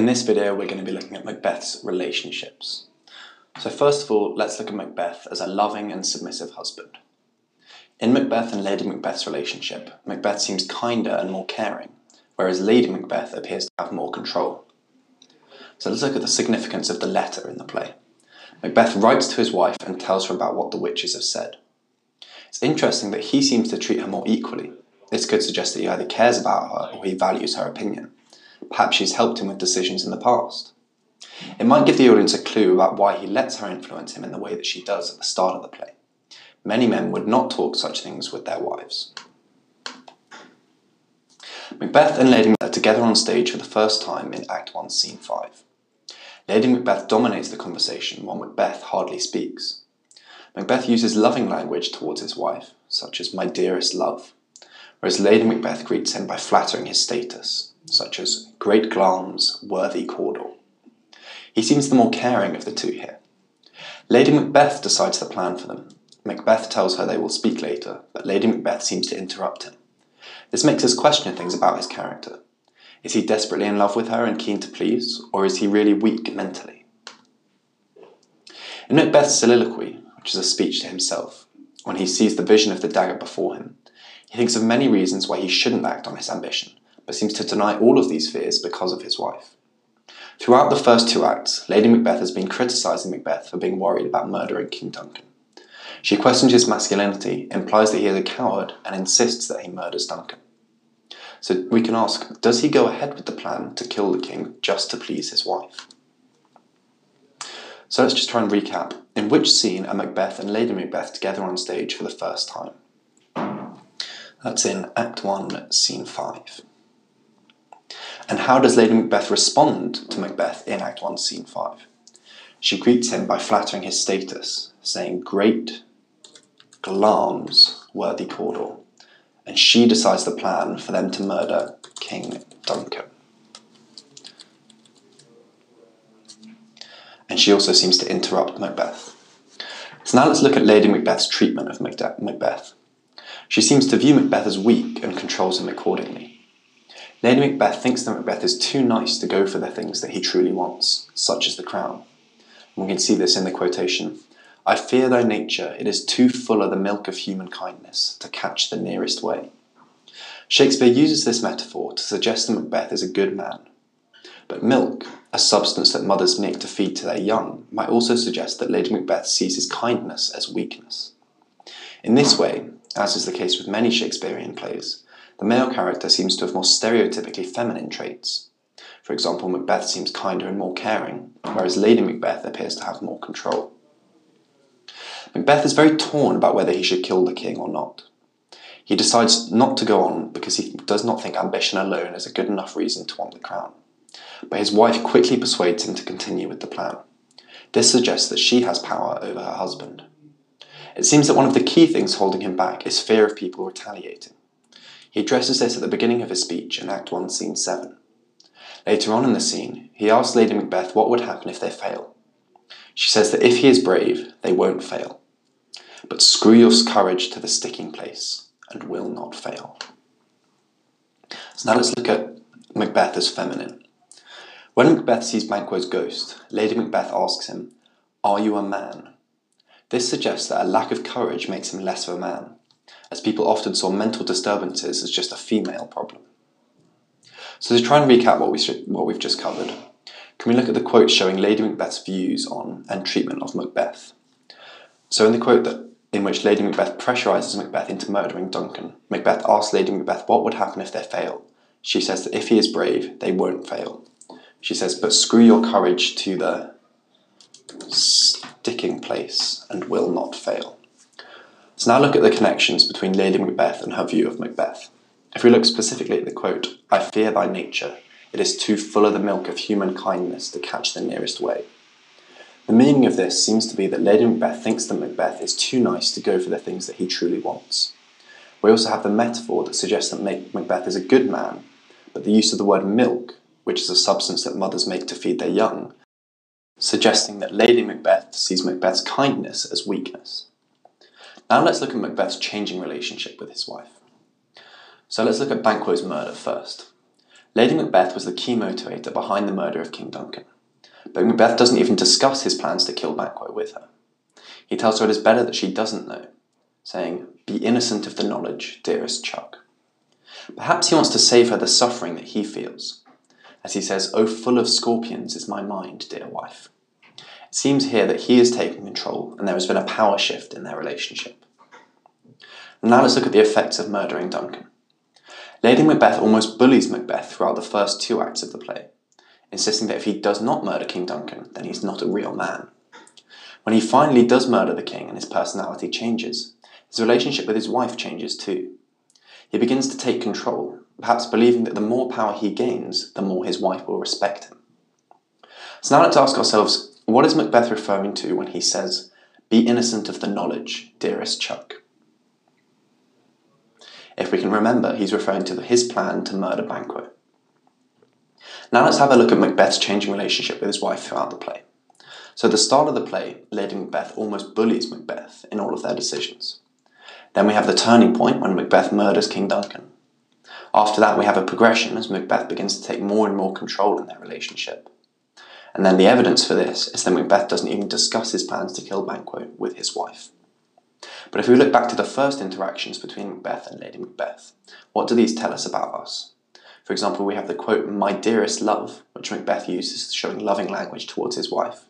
In this video, we're going to be looking at Macbeth's relationships. So, first of all, let's look at Macbeth as a loving and submissive husband. In Macbeth and Lady Macbeth's relationship, Macbeth seems kinder and more caring, whereas Lady Macbeth appears to have more control. So, let's look at the significance of the letter in the play. Macbeth writes to his wife and tells her about what the witches have said. It's interesting that he seems to treat her more equally. This could suggest that he either cares about her or he values her opinion. Perhaps she's helped him with decisions in the past. It might give the audience a clue about why he lets her influence him in the way that she does at the start of the play. Many men would not talk such things with their wives. Macbeth and Lady Macbeth are together on stage for the first time in Act 1, Scene 5. Lady Macbeth dominates the conversation while Macbeth hardly speaks. Macbeth uses loving language towards his wife, such as my dearest love, whereas Lady Macbeth greets him by flattering his status, such as Great Glamis worthy Cawdor. He seems the more caring of the two here. Lady Macbeth decides the plan for them. Macbeth tells her they will speak later, but Lady Macbeth seems to interrupt him. This makes us question things about his character. Is he desperately in love with her and keen to please, or is he really weak mentally? In Macbeth's soliloquy, which is a speech to himself, when he sees the vision of the dagger before him, he thinks of many reasons why he shouldn't act on his ambition, but seems to deny all of these fears because of his wife. Throughout the first two acts, Lady Macbeth has been criticising Macbeth for being worried about murdering King Duncan. She questions his masculinity, implies that he is a coward, and insists that he murders Duncan. So we can ask does he go ahead with the plan to kill the king just to please his wife? So let's just try and recap. In which scene are Macbeth and Lady Macbeth together on stage for the first time? That's in Act 1, Scene 5. And how does Lady Macbeth respond to Macbeth in Act 1, Scene 5? She greets him by flattering his status, saying, Great Glamis worthy Cawdor. And she decides the plan for them to murder King Duncan. And she also seems to interrupt Macbeth. So now let's look at Lady Macbeth's treatment of Macbeth. She seems to view Macbeth as weak and controls him accordingly. Lady Macbeth thinks that Macbeth is too nice to go for the things that he truly wants, such as the crown. And we can see this in the quotation I fear thy nature, it is too full of the milk of human kindness to catch the nearest way. Shakespeare uses this metaphor to suggest that Macbeth is a good man. But milk, a substance that mothers make to feed to their young, might also suggest that Lady Macbeth sees his kindness as weakness. In this way, as is the case with many Shakespearean plays, the male character seems to have more stereotypically feminine traits. For example, Macbeth seems kinder and more caring, whereas Lady Macbeth appears to have more control. Macbeth is very torn about whether he should kill the king or not. He decides not to go on because he does not think ambition alone is a good enough reason to want the crown. But his wife quickly persuades him to continue with the plan. This suggests that she has power over her husband. It seems that one of the key things holding him back is fear of people retaliating. He addresses this at the beginning of his speech in Act 1, Scene 7. Later on in the scene, he asks Lady Macbeth what would happen if they fail. She says that if he is brave, they won't fail. But screw your courage to the sticking place and will not fail. So now let's look at Macbeth as feminine. When Macbeth sees Banquo's ghost, Lady Macbeth asks him, Are you a man? This suggests that a lack of courage makes him less of a man, as people often saw mental disturbances as just a female problem. So to try and recap what, we what we've just covered, can we look at the quote showing Lady Macbeth's views on and treatment of Macbeth? So in the quote that in which Lady Macbeth pressurizes Macbeth into murdering Duncan, Macbeth asks Lady Macbeth what would happen if they fail. She says that if he is brave, they won't fail. She says, but screw your courage to the sticking place and will not fail. So now look at the connections between Lady Macbeth and her view of Macbeth. If we look specifically at the quote, I fear thy nature, it is too full of the milk of human kindness to catch the nearest way. The meaning of this seems to be that Lady Macbeth thinks that Macbeth is too nice to go for the things that he truly wants. We also have the metaphor that suggests that Macbeth is a good man, but the use of the word milk, which is a substance that mothers make to feed their young, suggesting that Lady Macbeth sees Macbeth's kindness as weakness. Now let's look at Macbeth's changing relationship with his wife. So let's look at Banquo's murder first. Lady Macbeth was the key motivator behind the murder of King Duncan, but Macbeth doesn't even discuss his plans to kill Banquo with her. He tells her it is better that she doesn't know, saying, Be innocent of the knowledge, dearest Chuck. Perhaps he wants to save her the suffering that he feels. As he says, Oh, full of scorpions is my mind, dear wife. It seems here that he is taking control and there has been a power shift in their relationship. Now let's look at the effects of murdering Duncan. Lady Macbeth almost bullies Macbeth throughout the first two acts of the play, insisting that if he does not murder King Duncan, then he's not a real man. When he finally does murder the king and his personality changes, his relationship with his wife changes too. He begins to take control, perhaps believing that the more power he gains, the more his wife will respect him. So now let's ask ourselves what is Macbeth referring to when he says, Be innocent of the knowledge, dearest Chuck? If we can remember, he's referring to his plan to murder Banquo. Now let's have a look at Macbeth's changing relationship with his wife throughout the play. So at the start of the play, Lady Macbeth almost bullies Macbeth in all of their decisions. Then we have the turning point when Macbeth murders King Duncan. After that, we have a progression as Macbeth begins to take more and more control in their relationship. And then the evidence for this is that Macbeth doesn't even discuss his plans to kill Banquo with his wife. But if we look back to the first interactions between Macbeth and Lady Macbeth, what do these tell us about us? For example, we have the quote, My dearest love, which Macbeth uses showing loving language towards his wife,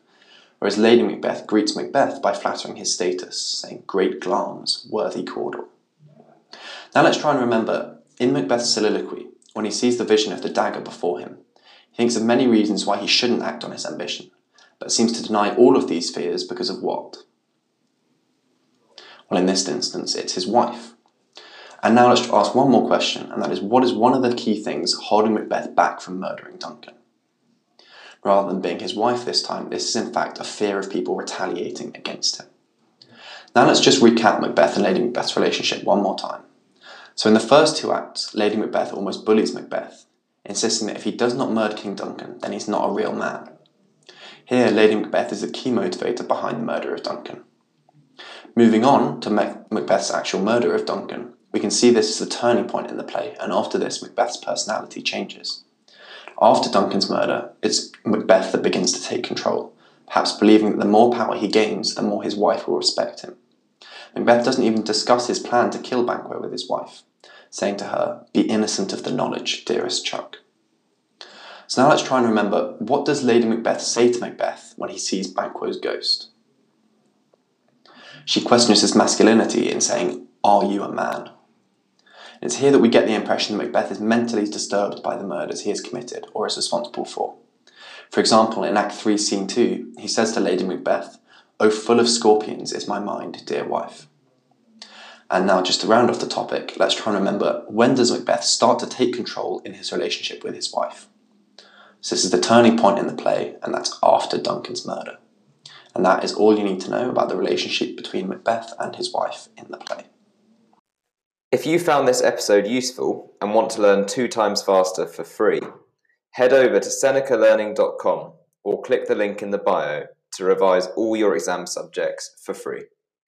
whereas Lady Macbeth greets Macbeth by flattering his status, saying, Great Glamis, worthy Cawdor. Now let's try and remember, in Macbeth's soliloquy, when he sees the vision of the dagger before him, he thinks of many reasons why he shouldn't act on his ambition, but seems to deny all of these fears because of what? Well, in this instance, it's his wife. And now let's ask one more question, and that is what is one of the key things holding Macbeth back from murdering Duncan? Rather than being his wife this time, this is in fact a fear of people retaliating against him. Now let's just recap Macbeth and Lady Macbeth's relationship one more time. So in the first two acts, Lady Macbeth almost bullies Macbeth, insisting that if he does not murder King Duncan, then he's not a real man. Here, Lady Macbeth is the key motivator behind the murder of Duncan. Moving on to Macbeth's actual murder of Duncan, we can see this as a turning point in the play, and after this, Macbeth's personality changes. After Duncan's murder, it's Macbeth that begins to take control, perhaps believing that the more power he gains, the more his wife will respect him. Macbeth doesn't even discuss his plan to kill Banquo with his wife, saying to her, Be innocent of the knowledge, dearest Chuck. So now let's try and remember what does Lady Macbeth say to Macbeth when he sees Banquo's ghost? She questions his masculinity in saying, Are you a man? It's here that we get the impression that Macbeth is mentally disturbed by the murders he has committed or is responsible for. For example, in Act 3, Scene 2, he says to Lady Macbeth, O full of scorpions is my mind, dear wife. And now, just to round off the topic, let's try and remember when does Macbeth start to take control in his relationship with his wife? So, this is the turning point in the play, and that's after Duncan's murder. And that is all you need to know about the relationship between Macbeth and his wife in the play. If you found this episode useful and want to learn two times faster for free, head over to senecalearning.com or click the link in the bio to revise all your exam subjects for free.